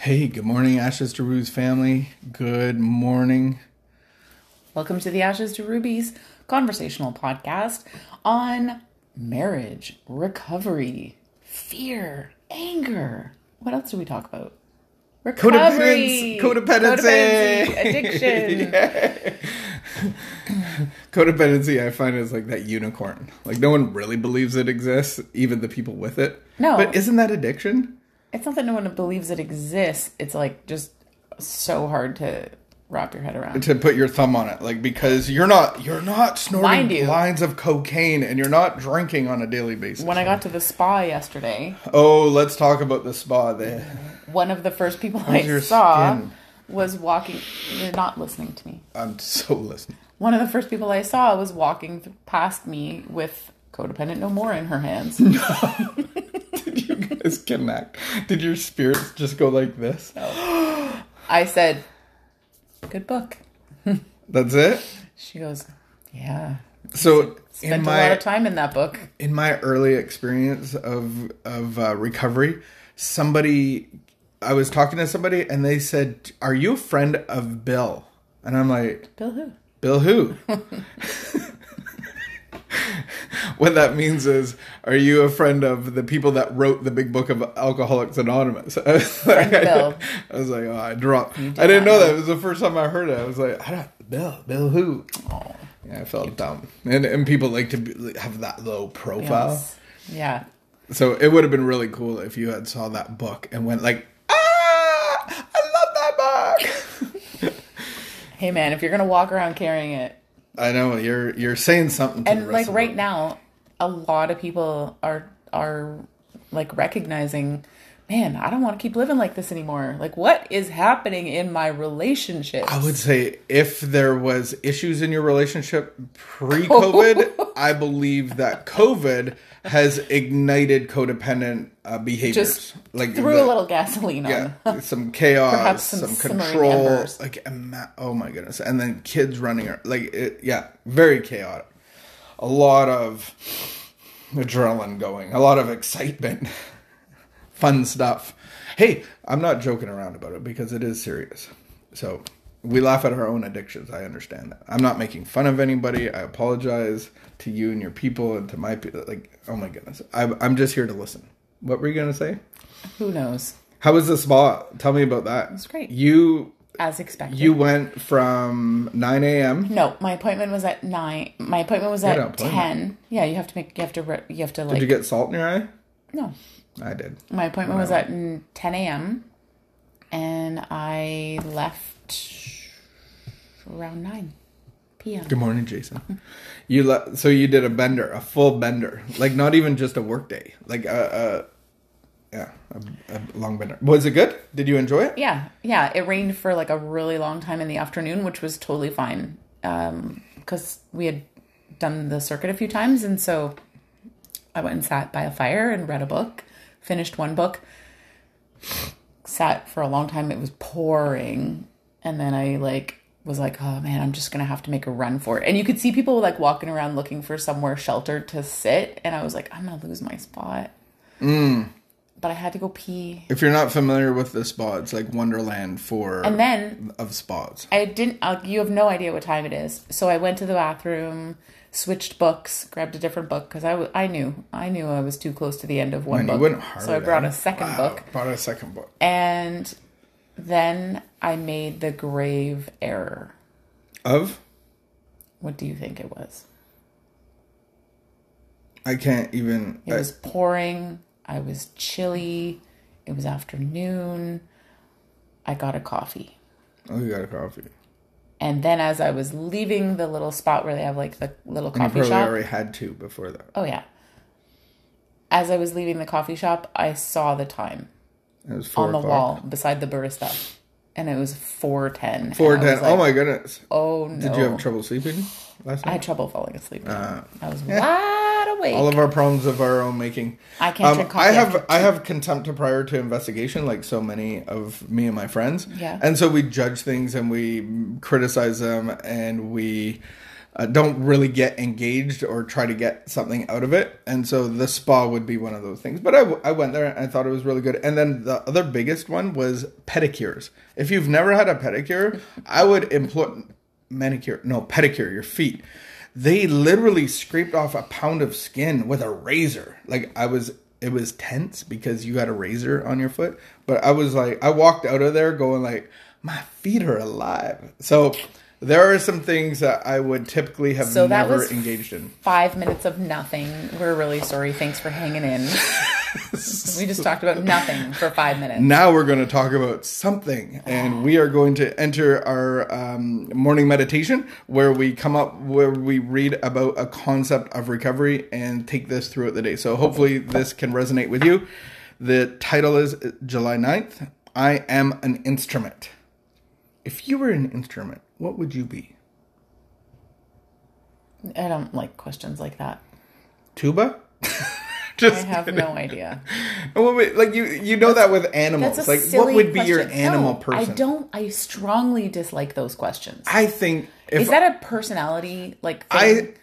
Hey, good morning, Ashes to Rubies family. Good morning. Welcome to the Ashes to Rubies conversational podcast on marriage, recovery, fear, anger. What else do we talk about? Recovery, Codependency. codependency, addiction. Codependency, I find, is like that unicorn. Like, no one really believes it exists, even the people with it. No. But isn't that addiction? It's not that no one believes it exists. It's like just so hard to wrap your head around. To put your thumb on it. Like, because you're not, you're not snorting you. lines of cocaine and you're not drinking on a daily basis. When I got to the spa yesterday, oh, let's talk about the spa there. one of the first people How's I saw skin? was walking. You're not listening to me. I'm so listening. One of the first people I saw was walking past me with codependent no more in her hands. Did guys connect? Did your spirits just go like this? No. I said, "Good book." That's it? She goes, "Yeah." So, Spent in a lot of time in that book. in my early experience of of uh, recovery, somebody I was talking to somebody and they said, "Are you a friend of Bill?" And I'm like, Bill who? "Bill who?" what that means is, are you a friend of the people that wrote the big book of Alcoholics Anonymous? I was like, Bill. I was like, oh, I dropped. I did didn't know that. It was the first time I heard it. I was like, I don't, Bill, Bill who? Oh, Yeah, I felt dumb. And and people like to be, have that low profile. yes. Yeah. So it would have been really cool if you had saw that book and went like, ah, I love that book. Hey man, if you're gonna walk around carrying it, I know you're you're saying something. And like right now, a lot of people are are like recognizing, man, I don't want to keep living like this anymore. Like, what is happening in my relationship? I would say if there was issues in your relationship pre-COVID, I believe that COVID has ignited codependent uh, behaviors. Just like threw the- a little gasoline yeah, on. some chaos, Perhaps some, some control, embers. like oh my goodness, and then kids running, like it, yeah, very chaotic. A lot of adrenaline going, a lot of excitement, fun stuff. Hey, I'm not joking around about it because it is serious. So we laugh at our own addictions. I understand that. I'm not making fun of anybody. I apologize to you and your people and to my people. Like, oh my goodness, I, I'm just here to listen. What were you gonna say? Who knows? How was the spa? Tell me about that. It's great. You As expected. you went from 9 a.m. No, my appointment was at nine. My appointment was at appointment. ten. Yeah, you have to make. You have to. re- You have to like. Did you get salt in your eye? no, I did. my appointment was at mm, ten a.m. and I left around nine p.m. Good morning, Jason. You le- so you did a bender, a full bender, like not even just a work day, like a, a yeah, a, a long bender. Was it good? Did you enjoy it? Yeah, yeah. It rained for like a really long time in the afternoon, which was totally fine um, because we had done the circuit a few times, and so I went and sat by a fire and read a book. Finished one book. Sat for a long time. It was pouring, and then I like was like, oh man, I'm just gonna have to make a run for it. And you could see people like walking around looking for somewhere sheltered to sit, and I was like, I'm gonna lose my spot. Mm. But I had to go pee. If you're not familiar with the spa, it's like Wonderland for And then of spas. I didn't. Uh, you have no idea what time it is. So I went to the bathroom, switched books, grabbed a different book because I, w- I knew I knew I was too close to the end of one you book. so I brought eh? a second Wow, book, Brought a second book. and then I made the grave error. Of What do you think it was? I can't even. It was pouring. I was chilly. It was afternoon. I got a coffee. oh, you got a coffee. And then as I was leaving the little spot where they have like the little You coffee probably shop. already had two before that. Oh yeah. As I was leaving the coffee shop, I saw the time It was on the o'clock. wall beside the barista, and it was four ten. Four ten. oh my goodness. Oh no! Did you have trouble sleeping last I had trouble falling asleep. Uh. I was awake. All of our problems of our own making. I can't Um, drink coffee I have I have contempt to prior to investigation, like so many of me and my friends. Yeah. And so we judge things and we criticize them and we uh, don't really get engaged or try to get something out of it. And so the spa would be one of those things. But I, w- I went there and I thought it was really good. And then the other biggest one was pedicures. If you've never had a pedicure, I would employ manicure, no, pedicure, your feet. They literally scraped off a pound of skin with a razor. Like I was it was tense because you had a razor on your foot, but I was like I walked out of there going like my feet are alive. So there are some things that I would typically have So never engaged in. Five minutes of nothing. We're really sorry. Thanks for hanging in. we just talked about nothing for five minutes. Now we're going to talk about something, and we are going to enter our um, morning meditation where we come up, where we read about a concept of recovery and take this throughout the day. So hopefully this can resonate with you. The title is July 9th I am an instrument. If you were an instrument, what would you be? I don't like questions like that. Tuba? I Just have no idea. Well, like you, you know that with animals, That's like what would be your animal No, person? I don't. I strongly dislike those questions. I think if Is that a personality like? I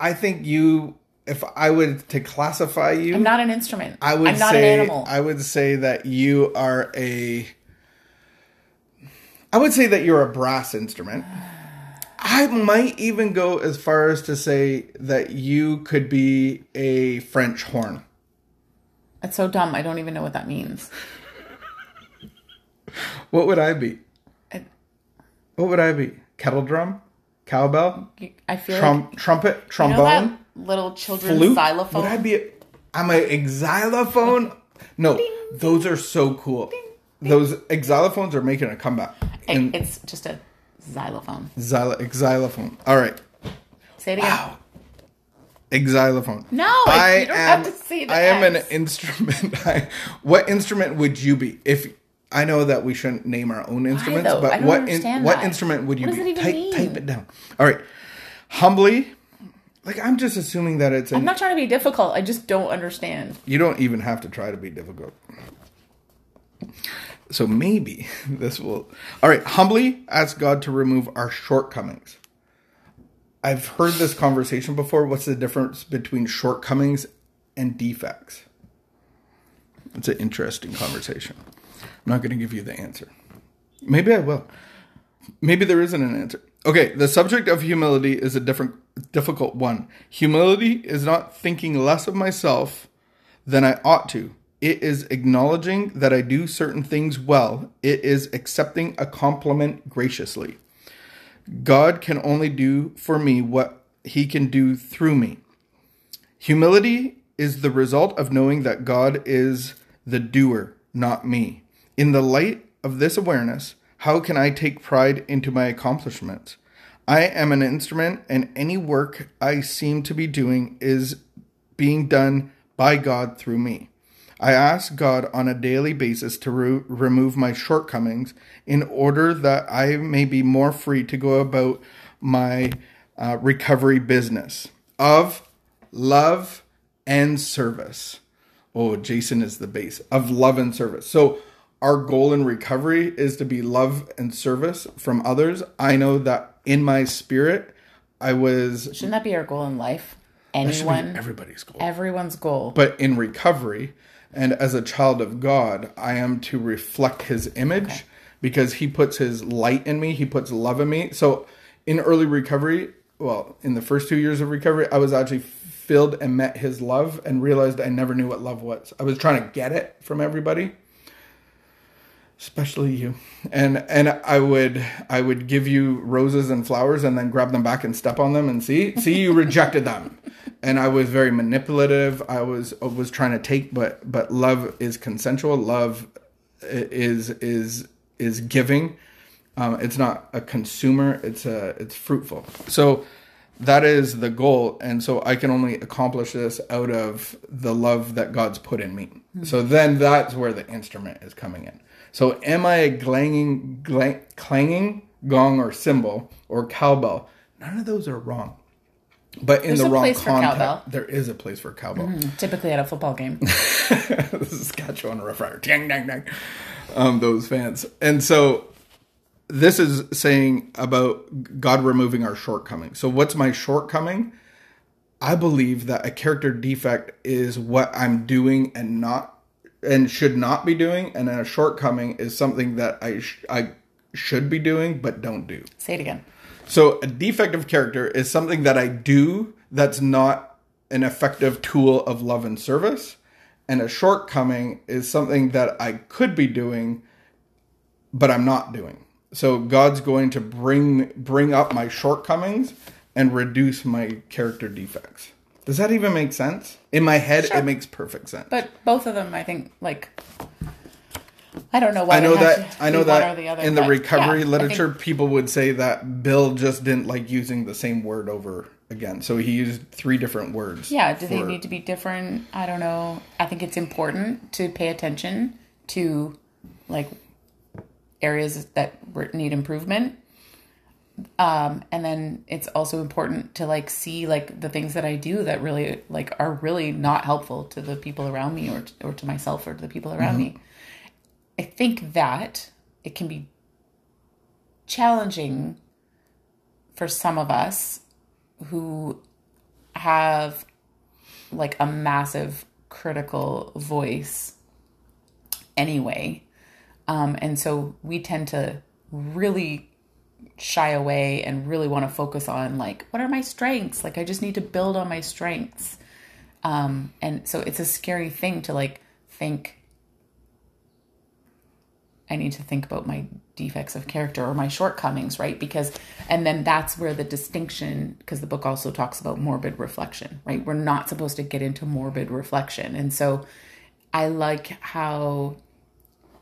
I think you if I would to classify you I'm not an instrument. I would I'm not say an animal. I would say that you are a I would say that you're a brass instrument. I might even go as far as to say that you could be a French horn. It's so dumb. I don't even know what that means. What would I be? I- What would I be? Kettle drum? Cowbell? I feel Trum- like trumpet? you know Trombone? little children's flute? xylophone. Would I be? A, I'm a xylophone. No, those are so cool. Those xylophones are making a comeback. In it's just a xylophone. xylo- xylophone. All right. Say it again. Wow. Xylophone. No, I- you don't have to say the I am an instrument. I, what instrument would you be? If I know that we shouldn't name our own instruments? I but what in, what instrument would you What does be? it even type, type it down. All right. Humbly, like I'm just assuming that it's an I'm not trying to be difficult. I just don't understand. You don't even have to try to be difficult. So maybe this will. All right, humbly ask God to remove our shortcomings. I've heard this conversation before. What's the difference between shortcomings and defects? It's an interesting conversation. I'm not going to give you the answer. Maybe I will. Maybe there isn't an answer. Okay, the subject of humility is a different difficult one. Humility is not thinking less of myself than I ought to. It is acknowledging that I do certain things well. It is accepting a compliment graciously. God can only do for me what he can do through me. Humility is the result of knowing that God is the doer, not me. In the light of this awareness, how can I take pride into my accomplishments? I am an instrument, and any work I seem to be doing is being done by God through me. I ask God on a daily basis to re- remove my shortcomings in order that I may be more free to go about my uh, recovery business of love and service. Oh, Jason is the base of love and service. So, our goal in recovery is to be love and service from others. I know that in my spirit, I was Shouldn't that be our goal in life? Anyone, everybody's goal. everyone's goal. But in recovery, and as a child of God, I am to reflect His image because He puts His light in me. He puts love in me. So in early recovery, well, in the first two years of recovery, I was actually filled and met His love and realized I never knew what love was. I was trying to get it from everybody especially you. And and i would i would give you roses and flowers and then grab them back and step on them and see see you rejected them. And i was very manipulative. I was I was trying to take but but love is consensual. Love is is is giving. Um, it's not a consumer. It's a it's fruitful. So that is the goal. And so i can only accomplish this out of the love that god's put in me. So then that's where the instrument is coming in so am i a clanging glang, clanging gong or cymbal or cowbell none of those are wrong but in There's the a wrong place context cowbell. there is a place for cowbell Typically at a football game. the Saskatchewan Roughrider, dang, dang, dang, um, those fans, and so this is saying about God removing our shortcomings. So, what's my shortcoming? I believe that a character defect is what I'm doing and not and should not be doing, and a shortcoming is something that I sh- I should be doing but don't do. Say it again. So, a defective character is something that I do that's not an effective tool of love and service, and a shortcoming is something that I could be doing but I'm not doing. So God's going to bring bring up my shortcomings and reduce my character defects. Does that even make sense? In my head, Sure. it makes perfect sense. But both of them, I think, like I don't know why I know that I know that the other, in the recovery yeah, literature, think- people would say that Bill just didn't like using the same word over again, so he used three different words. yeah, do they need to be different? I don't know. I think it's important to pay attention to like areas that need improvement. Um, and then it's also important to like see like the things that I do that really like are really not helpful to the people around me or or to myself or to the people around me. I think that it can be challenging for some of us who have like a massive critical voice anyway. Um, and so we tend to really shy away and really want to focus on like, what are my strengths? Like, I just need to build on my strengths. Um, and so it's a scary thing to like think I need to think about my defects of character or my shortcomings, right? Because, and then that's where the distinction, because the book also talks about morbid reflection, right? We're not supposed to get into morbid reflection. And so I like how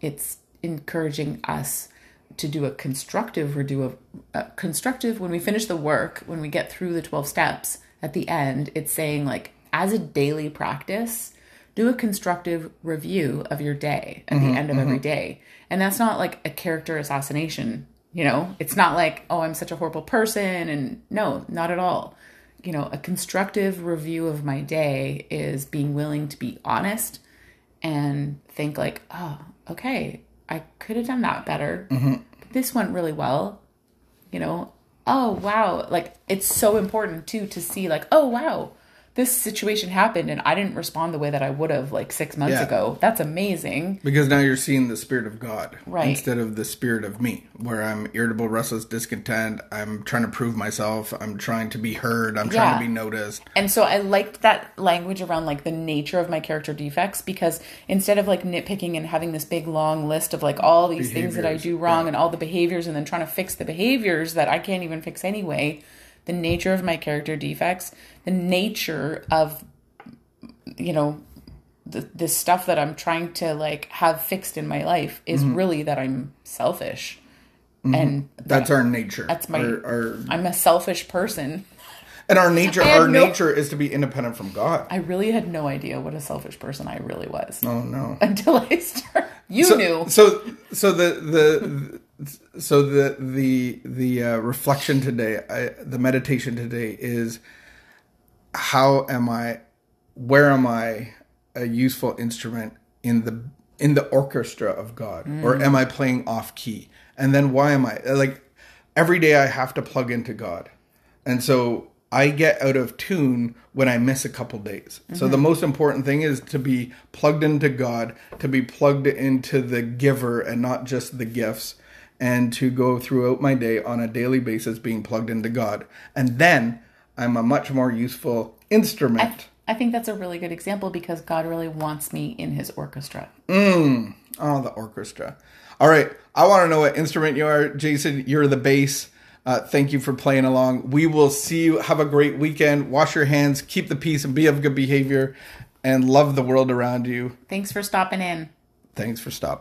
it's encouraging us to do a constructive review of uh, constructive when we finish the work when we get through the 12 steps at the end it's saying like as a daily practice do a constructive review of your day at the end of every day. And that's not like a character assassination you know? It's not like oh i'm such a horrible person and no not at all. You know a constructive review of my day is being willing to be honest and think like, oh, okay, I could have done that better. Mm-hmm. But this went really well. You know, oh wow, like it's so important too to see like, oh wow, this situation happened and I didn't respond the way that I would have like six months Yeah. ago. That's amazing. Because now you're seeing the spirit of God Right. instead of the spirit of me, where I'm irritable, restless, discontent. I'm trying to prove myself. I'm trying to be heard. I'm trying Yeah. to be noticed. And so I liked that language around like the nature of my character defects because instead of like nitpicking and having this big long list of like all these things that I do wrong and all the behaviors and then trying to fix the behaviors that I can't even fix anyway, the nature of my character defects, the nature of you know the the stuff that I'm trying to like have fixed in my life is Mm-hmm. really that I'm selfish. And That's our nature. That's my- our, our I'm a selfish person. and our nature. Our no- nature is to be independent from God. I really had no idea what a selfish person I really was. Oh no. until I start. You so, knew. So so the the so the the the uh, reflection today, I, the meditation today is how am I, where am I a useful instrument in the in the orchestra of God, or am I playing off key? And then why am I like every day I have to plug into God, and so I get out of tune when I miss a couple days. So the most important thing is to be plugged into God, to be plugged into the giver and not just the gifts, and to go throughout my day on a daily basis being plugged into God. And then I'm a much more useful instrument. I think that's a really good example because God really wants me in his orchestra. Oh, the orchestra. All right. I want to know what instrument you are, Jason. You're the bass. Uh, thank you for playing along. We will see you. Have a great weekend. Wash your hands, keep the peace, and be of good behavior, and love the world around you. Thanks for stopping in. Thanks for stopping.